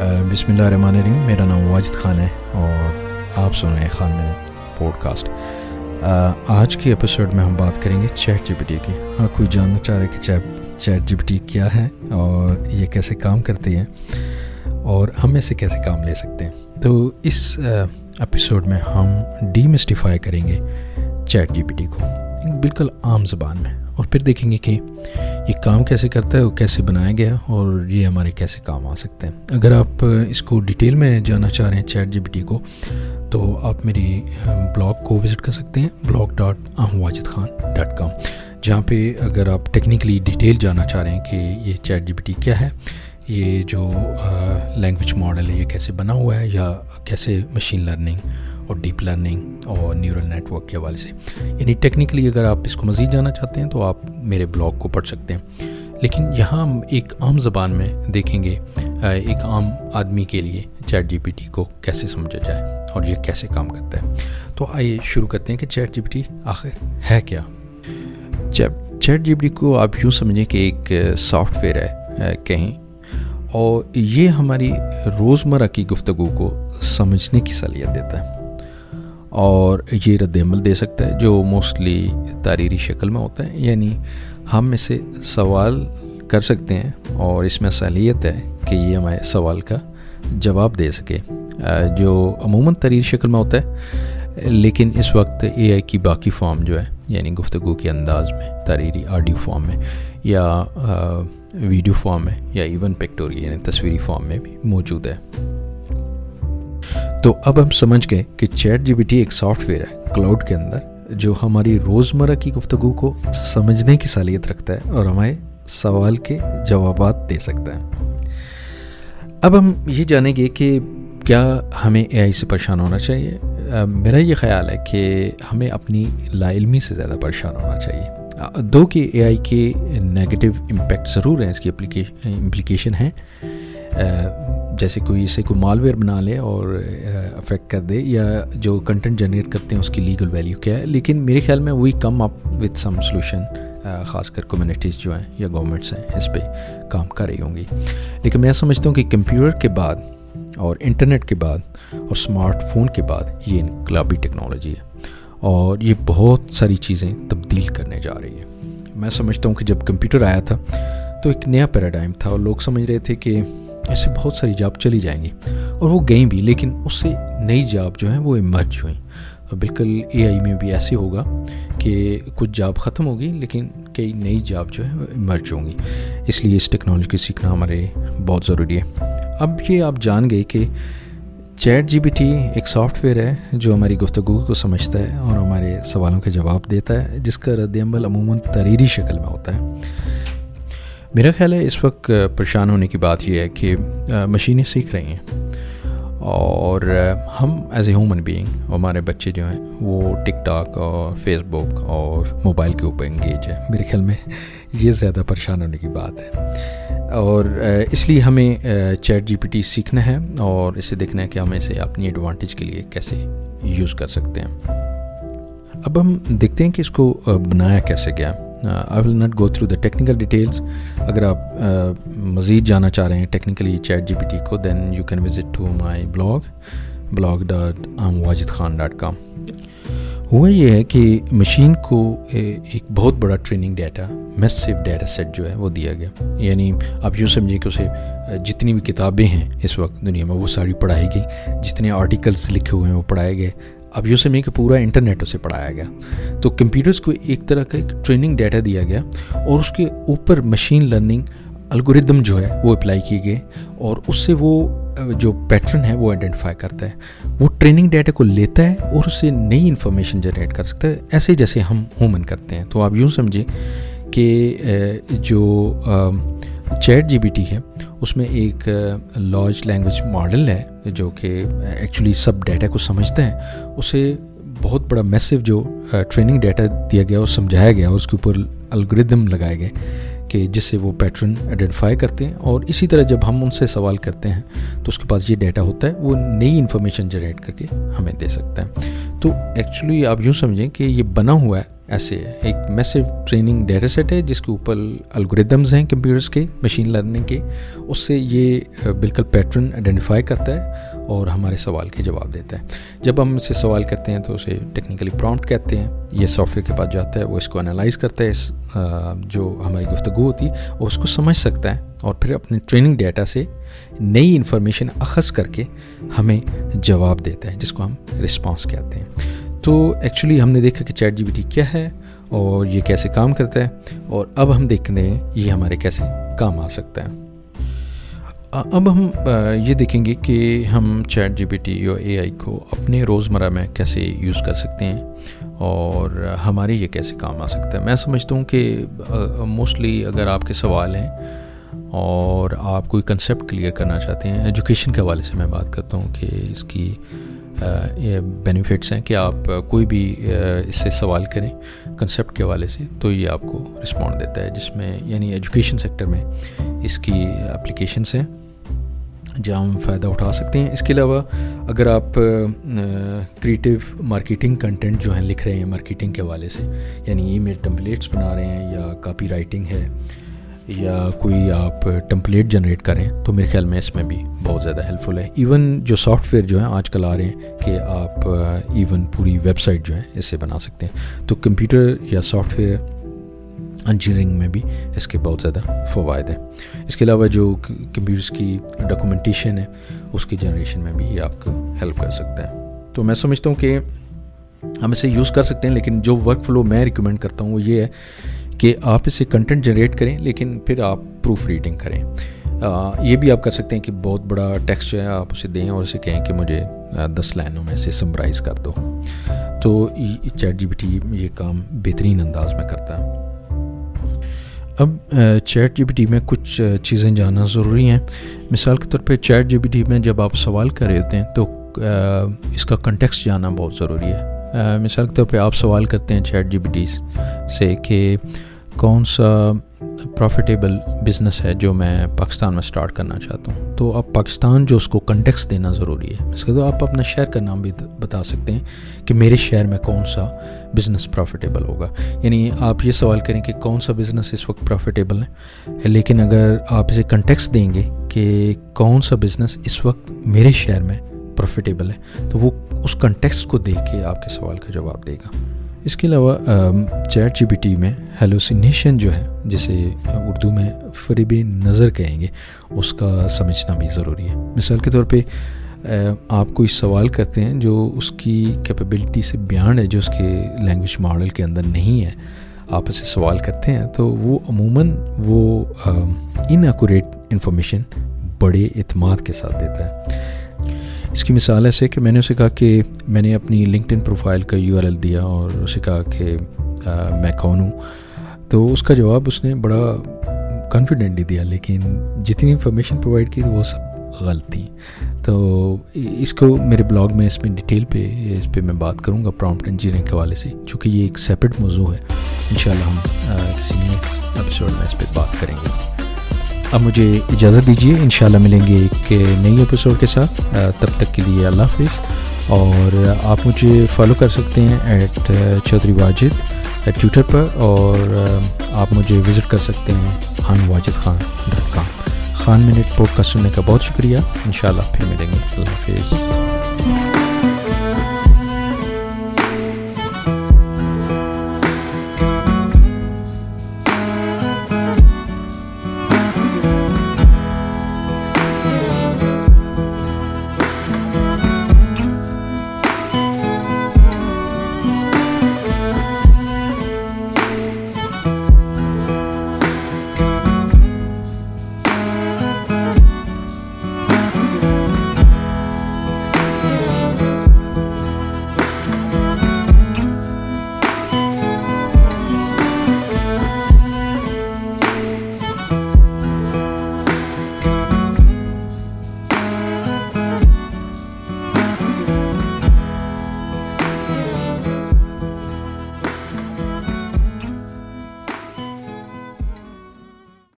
بسم اللہ الرحمن الرحیم، میرا نام واجد خان ہے اور آپ سن رہے ہیں خان میں پوڈ کاسٹ آج کے ایپیسوڈ میں ہم بات کریں گے چیٹ جی پی ٹی کی۔ ہاں کوئی جاننا چاہ رہے کہ چیٹ جی پی ٹی کیا ہے اور یہ کیسے کام کرتی ہے اور ہم اسے کیسے کام لے سکتے ہیں۔ تو اس ایپیسوڈ میں ہم ڈی مسٹیفائی کریں گے چیٹ جی پی ٹی کو۔ بالکل عام زبان میں۔ اور پھر دیکھیں گے کہ یہ کام کیسے کرتا ہے وہ کیسے بنایا گیا اور یہ ہمارے کیسے کام آ سکتے ہیں۔ اگر آپ اس کو ڈیٹیل میں جانا چاہ رہے ہیں چیٹ جی بی ٹی کو، تو آپ میری بلاگ کو وزٹ کر سکتے ہیں بلاگ ڈاٹ اہم واجد خان ڈاٹ کام جہاں پہ اگر آپ ٹیکنیکلی ڈیٹیل جانا چاہ رہے ہیں کہ یہ چیٹ جی بی ٹی کیا ہے، یہ جو لینگویج ماڈل ہے، یہ کیسے بنا ہوا ہے یا کیسے مشین لرننگ اور ڈیپ لرننگ اور نیورل نیٹ ورک کے حوالے سے۔ یعنی ٹیکنیکلی اگر آپ اس کو مزید جانا چاہتے ہیں تو آپ میرے بلاگ کو پڑھ سکتے ہیں۔ لیکن یہاں ہم ایک عام زبان میں دیکھیں گے ایک عام آدمی کے لیے چیٹ جی پی ٹی کو کیسے سمجھا جائے اور یہ کیسے کام کرتا ہے۔ تو آئیے شروع کرتے ہیں کہ چیٹ جی پی ٹی آخر ہے کیا۔ چیٹ جی پی ٹی کو آپ یوں سمجھیں کہ ایک سافٹ ویئر ہے کہیں، اور یہ ہماری روزمرہ کی گفتگو کو سمجھنے کی صلاحیت دیتا ہے۔ اور یہ رد عمل دے سکتا ہے، جو موسٹلی تاریری شکل میں ہوتا ہے۔ یعنی ہم اسے سوال کر سکتے ہیں اور اس میں صلاحیت ہے کہ یہ ہمارے سوال کا جواب دے سکے۔ جو عموماً تریر شکل میں ہوتا ہے، لیکن اس وقت اے آئی کی باقی فارم جو ہے یعنی گفتگو کے انداز میں، تاریری آڈیو فارم میں، یا ویڈیو فارم میں، یا ایون پکٹوری یعنی تصویری فارم میں بھی موجود ہے۔ تو اب ہم سمجھ گئے کہ چیٹ جی بی ٹی ایک سافٹ ویئر ہے کلاؤڈ کے اندر، جو ہماری روزمرہ کی گفتگو کو سمجھنے کی صلاحیت رکھتا ہے اور ہمارے سوال کے جوابات دے سکتا ہے۔ اب ہم یہ جانیں گے کہ کیا ہمیں اے آئی سے پریشان ہونا چاہیے؟ میرا یہ خیال ہے کہ ہمیں اپنی لا علمی سے زیادہ پریشان ہونا چاہیے۔ دو کہ اے آئی کے نگیٹو امپیکٹ ضرور ہیں، اس کی امپلیکیشن ہیں۔ جیسے کوئی اسے کوئی مال ویئر بنا لے اور افیکٹ کر دے یا جو کنٹینٹ جنریٹ کرتے ہیں اس کی لیگل ویلیو کیا ہے۔ لیکن میرے خیال میں وہی کم اپ وتھ سم سلوشن خاص کر کمیونٹیز جو ہیں یا گورنمنٹس ہیں، اس پہ کام کر رہی ہوں گی۔ لیکن میں سمجھتا ہوں کہ کمپیوٹر کے بعد اور انٹرنیٹ کے بعد اور اسمارٹ فون کے بعد یہ انقلابی ٹیکنالوجی ہے۔ اور یہ بہت ساری چیزیں تبدیل کرنے جا رہی ہے میں سمجھتا ہوں کہ جب کمپیوٹر آیا تھا تو ایک نیا پیراڈائم تھا اور لوگ سمجھ رہے تھے کہ ایسے بہت ساری جاب چلی جائیں گی اور وہ گئیں بھی، لیکن اس سے نئی جاب جو ہیں وہ ایمرج ہوئیں۔ اور بالکل اے آئی میں بھی ایسے ہوگا کہ کچھ جاب ختم ہوگی، لیکن کئی نئی جاب جو ہے وہ ایمرج ہوں گی۔ اس لیے اس ٹیکنالوجی کو سیکھنا ہمارے بہت ضروری ہے۔ اب یہ آپ جان گئے کہ چیٹ جی بی ٹی ایک سافٹ ویئر ہے جو ہماری گفتگو کو سمجھتا ہے اور ہمارے سوالوں کے جواب دیتا ہے، جس کا رد عمل عموماً تریری شکل میں ہوتا ہے۔ میرا خیال ہے اس وقت پریشان ہونے کی بات یہ ہے کہ مشینیں سیکھ رہی ہیں اور ہم ایز اے ہیومن بینگ ہمارے بچے جو ہیں، وہ ٹک ٹاک اور فیس بک اور موبائل کے اوپر انگیج ہے میرے خیال میں یہ زیادہ پریشان ہونے کی بات ہے۔ اور اس لیے ہمیں چیٹ جی پی ٹی سیکھنا ہے اور اسے دیکھنا ہے کہ ہم اسے اپنی ایڈوانٹیج کے لیے کیسے یوز کر سکتے ہیں۔ اب ہم دیکھتے ہیں کہ اس کو بنایا کیسے گیا۔ I will not go through the technical details اگر آپ مزید جانا چاہ رہے ہیں technically chat G P T کو then you can visit to my blog blog dot am Wajid Khan dot com ہوا یہ ہے کہ مشین کو ایک بہت بڑا training data massive data set جو ہے، وہ دیا گیا۔ یعنی آپ یوں سمجھیں کہ اسے جتنی بھی کتابیں ہیں اس وقت دنیا میں، وہ ساری پڑھائی گئی۔ جتنے آرٹیکلس لکھے ہوئے ہیں، وہ پڑھائے گئے۔ اب یوں سمجھیں کہ پورا انٹرنیٹ اسے پڑھایا گیا۔ تو کمپیوٹرس کو ایک طرح کا ایک ٹریننگ ڈیٹا دیا گیا اور اس کے اوپر مشین لرننگ الگوریدم جو ہے وہ اپلائی کیے گئے اور اس سے وہ، جو پیٹرن ہے وہ آئیڈینٹیفائی کرتا ہے۔ وہ ٹریننگ ڈیٹا کو لیتا ہے اور اس سے نئی انفارمیشن جنریٹ کر سکتا ہے، ایسے جیسے ہم ہومن کرتے ہیں۔ تو آپ یوں سمجھیں کہ جو چیٹ جی بی ٹی ہے، اس میں ایک لارج لینگویج ماڈل ہے، جو کہ ایکچولی سب ڈیٹا کو سمجھتے ہیں۔ اسے بہت بڑا میسو جو ٹریننگ ڈیٹا دیا گیا اور سمجھایا گیا اس کے اوپر الگوریدم لگائے گئے کہ جس سے وہ پیٹرن آئیڈینٹیفائی کرتے ہیں۔ اور اسی طرح جب ہم ان سے سوال کرتے ہیں، تو اس کے پاس یہ ڈیٹا ہوتا ہے، وہ نئی انفارمیشن جنریٹ کر کے ہمیں دے سکتا ہے۔ تو ایکچولی آپ یوں سمجھیں کہ یہ بنا ہوا ہے ایسے ہے ایک میسو ٹریننگ ڈیٹا سیٹ ہے جس کے اوپر الگوریدمز ہیں کمپیوٹرس کے مشین لرننگ کے، اس سے یہ بالکل پیٹرن آئیڈینٹیفائی کرتا ہے اور ہمارے سوال کے جواب دیتا ہے۔ جب ہم اسے سوال کرتے ہیں تو اسے ٹیکنیکلی پرامپٹ کہتے ہیں، یہ سافٹ ویئر کے پاس جاتا ہے، وہ اس کو انالائز کرتا ہے، اس جو ہماری گفتگو ہوتی ہے وہ اس کو سمجھ سکتا ہے اور پھر اپنے ٹریننگ ڈیٹا سے نئی انفارمیشن اخذ کر کے ہمیں جواب دیتا ہے، جس کو ہم رسپانس کہتے ہیں۔ تو ایکچولی ہم نے دیکھا کہ چیٹ جی بی ٹی کیا ہے اور یہ کیسے کام کرتا ہے اور اب ہم دیکھتے ہیں یہ ہمارے کیسے کام آ سکتا ہے۔ اب ہم یہ دیکھیں گے کہ ہم چیٹ جی بی ٹی یا اے آئی کو اپنے روزمرہ میں کیسے یوز کر سکتے ہیں اور ہمارے یہ کیسے کام آ سکتا ہے۔ میں سمجھتا ہوں کہ موسٹلی اگر آپ کے سوال ہیں اور آپ کوئی کنسیپٹ کلیئر کرنا چاہتے ہیں ایجوکیشن کے حوالے سے میں بات کرتا ہوں کہ اس کی یہ بینیفٹس ہیں کہ آپ کوئی بھی اس سے سوال کریں کنسیپٹ کے حوالے سے تو یہ آپ کو رسپونڈ دیتا ہے، جس میں یعنی ایجوکیشن سیکٹر میں اس کی اپلیکیشنس ہیں، جہاں ہم فائدہ اٹھا سکتے ہیں۔ اس کے علاوہ اگر آپ کریٹیو مارکیٹنگ کنٹینٹ جو ہیں لکھ رہے ہیں مارکیٹنگ کے حوالے سے یعنی ای میل ٹمپلیٹس بنا رہے ہیں یا کاپی رائٹنگ ہے یا کوئی آپ ٹمپلیٹ جنریٹ کریں، تو میرے خیال میں اس میں بھی بہت زیادہ ہیلپ فل ہے۔ ایون جو سافٹ ویئر جو ہیں آج کل آ رہے ہیں کہ آپ ایون پوری ویب سائٹ جو ہے اس سے بنا سکتے ہیں۔ تو کمپیوٹر یا سافٹ ویئر انجینئرنگ میں بھی اس کے بہت زیادہ فوائد ہیں۔ اس کے علاوہ جو کمپیوٹرس کی ڈاکومنٹیشن ہے، اس کی جنریشن میں بھی یہ آپ کو ہیلپ کر سکتا ہے۔ تو میں سمجھتا ہوں کہ ہم اسے یوز کر سکتے ہیں، لیکن جو ورک فلو میں ریکمینڈ کرتا ہوں وہ یہ ہے کہ آپ اسے کنٹینٹ جنریٹ کریں لیکن پھر آپ پروف ریڈنگ کریں یہ بھی آپ کر سکتے ہیں کہ بہت بڑا ٹیکسٹ جو ہے آپ اسے دیں اور اسے کہیں کہ مجھے دس لائنوں میں سے سمرائز کر دو۔ تو چیٹ جی بی ٹی یہ کام بہترین انداز میں کرتا ہے۔ اب چیٹ جی بی ٹی میں کچھ چیزیں جاننا ضروری ہیں۔ مثال کے طور پہ چیٹ جی بی ٹی میں جب آپ سوال کر رہے ہوتے ہیں تو اس کا کنٹیکس جاننا بہت ضروری ہے۔ مثال کے طور پہ آپ سوال کرتے ہیں چیٹ جی بی ٹی سے کہ کون سا پروفیٹیبل بزنس ہے جو میں پاکستان میں سٹارٹ کرنا چاہتا ہوں؟ تو اب پاکستان جو اس کو کنٹیکس دینا ضروری ہے۔ اس کے تو آپ اپنا شہر کا نام بھی بتا سکتے ہیں کہ میرے شہر میں کون سا بزنس پروفیٹیبل ہوگا۔ یعنی آپ یہ سوال کریں کہ کون سا بزنس اس وقت پروفیٹیبل ہے؟ لیکن اگر آپ اسے کنٹیکس دیں گے کہ کون سا بزنس اس وقت میرے شہر میں پروفیٹیبل ہے، تو وہ اس کنٹیکس کو دیکھ کے آپ کے سوال کا جواب دے گا۔ اس کے علاوہ چیٹ جی بی ٹی میں ہیلوسینیشن جو ہے، جسے اردو میں فریب نظر کہیں گے، اس کا سمجھنا بھی ضروری ہے۔ مثال کے طور پہ آپ کوئی سوال کرتے ہیں جو اس کی کیپیبلٹی سے بیان ہے، جو اس کے لینگویج ماڈل کے اندر نہیں ہے، آپ اسے سوال کرتے ہیں، تو وہ عموماً وہ ان ایکوریٹ انفارمیشن بڑے اعتماد کے ساتھ دیتا ہے۔ اس کی مثال ایسے کہ میں نے اسے کہا کہ میں نے اپنی لنکڈ ان پروفائل کا یو آر ایل دیا اور اسے کہا کہ میں کون ہوں؟ تو اس کا جواب اس نے بڑا کانفیڈنٹلی دیا، لیکن جتنی انفارمیشن پرووائڈ کی وہ سب غلط تھیں تو اس کو میرے بلاگ میں اس میں ڈیٹیل پہ، اس پہ میں بات کروں گا پراؤنٹ انجینئرنگ کے حوالے سے، چونکہ یہ ایک سیپریٹ موضوع ہے۔ انشاءاللہ ہم کسی نیکسٹ ایپیسوڈ میں اس پہ بات کریں گے۔ اب مجھے اجازت دیجیے انشاءاللہ ملیں گے ایک نئی ایپیسوڈ کے ساتھ۔ تب تک کے لیے اللہ حافظ۔ اور آپ مجھے فالو کر سکتے ہیں ایٹ چودھری واجد ٹویٹر پر، اور آپ مجھے وزٹ کر سکتے ہیں Khan Wajid Khan dot com Khan minute pod کا سننے کا بہت شکریہ۔ انشاءاللہ پھر ملیں گے۔ اللہ حافظ۔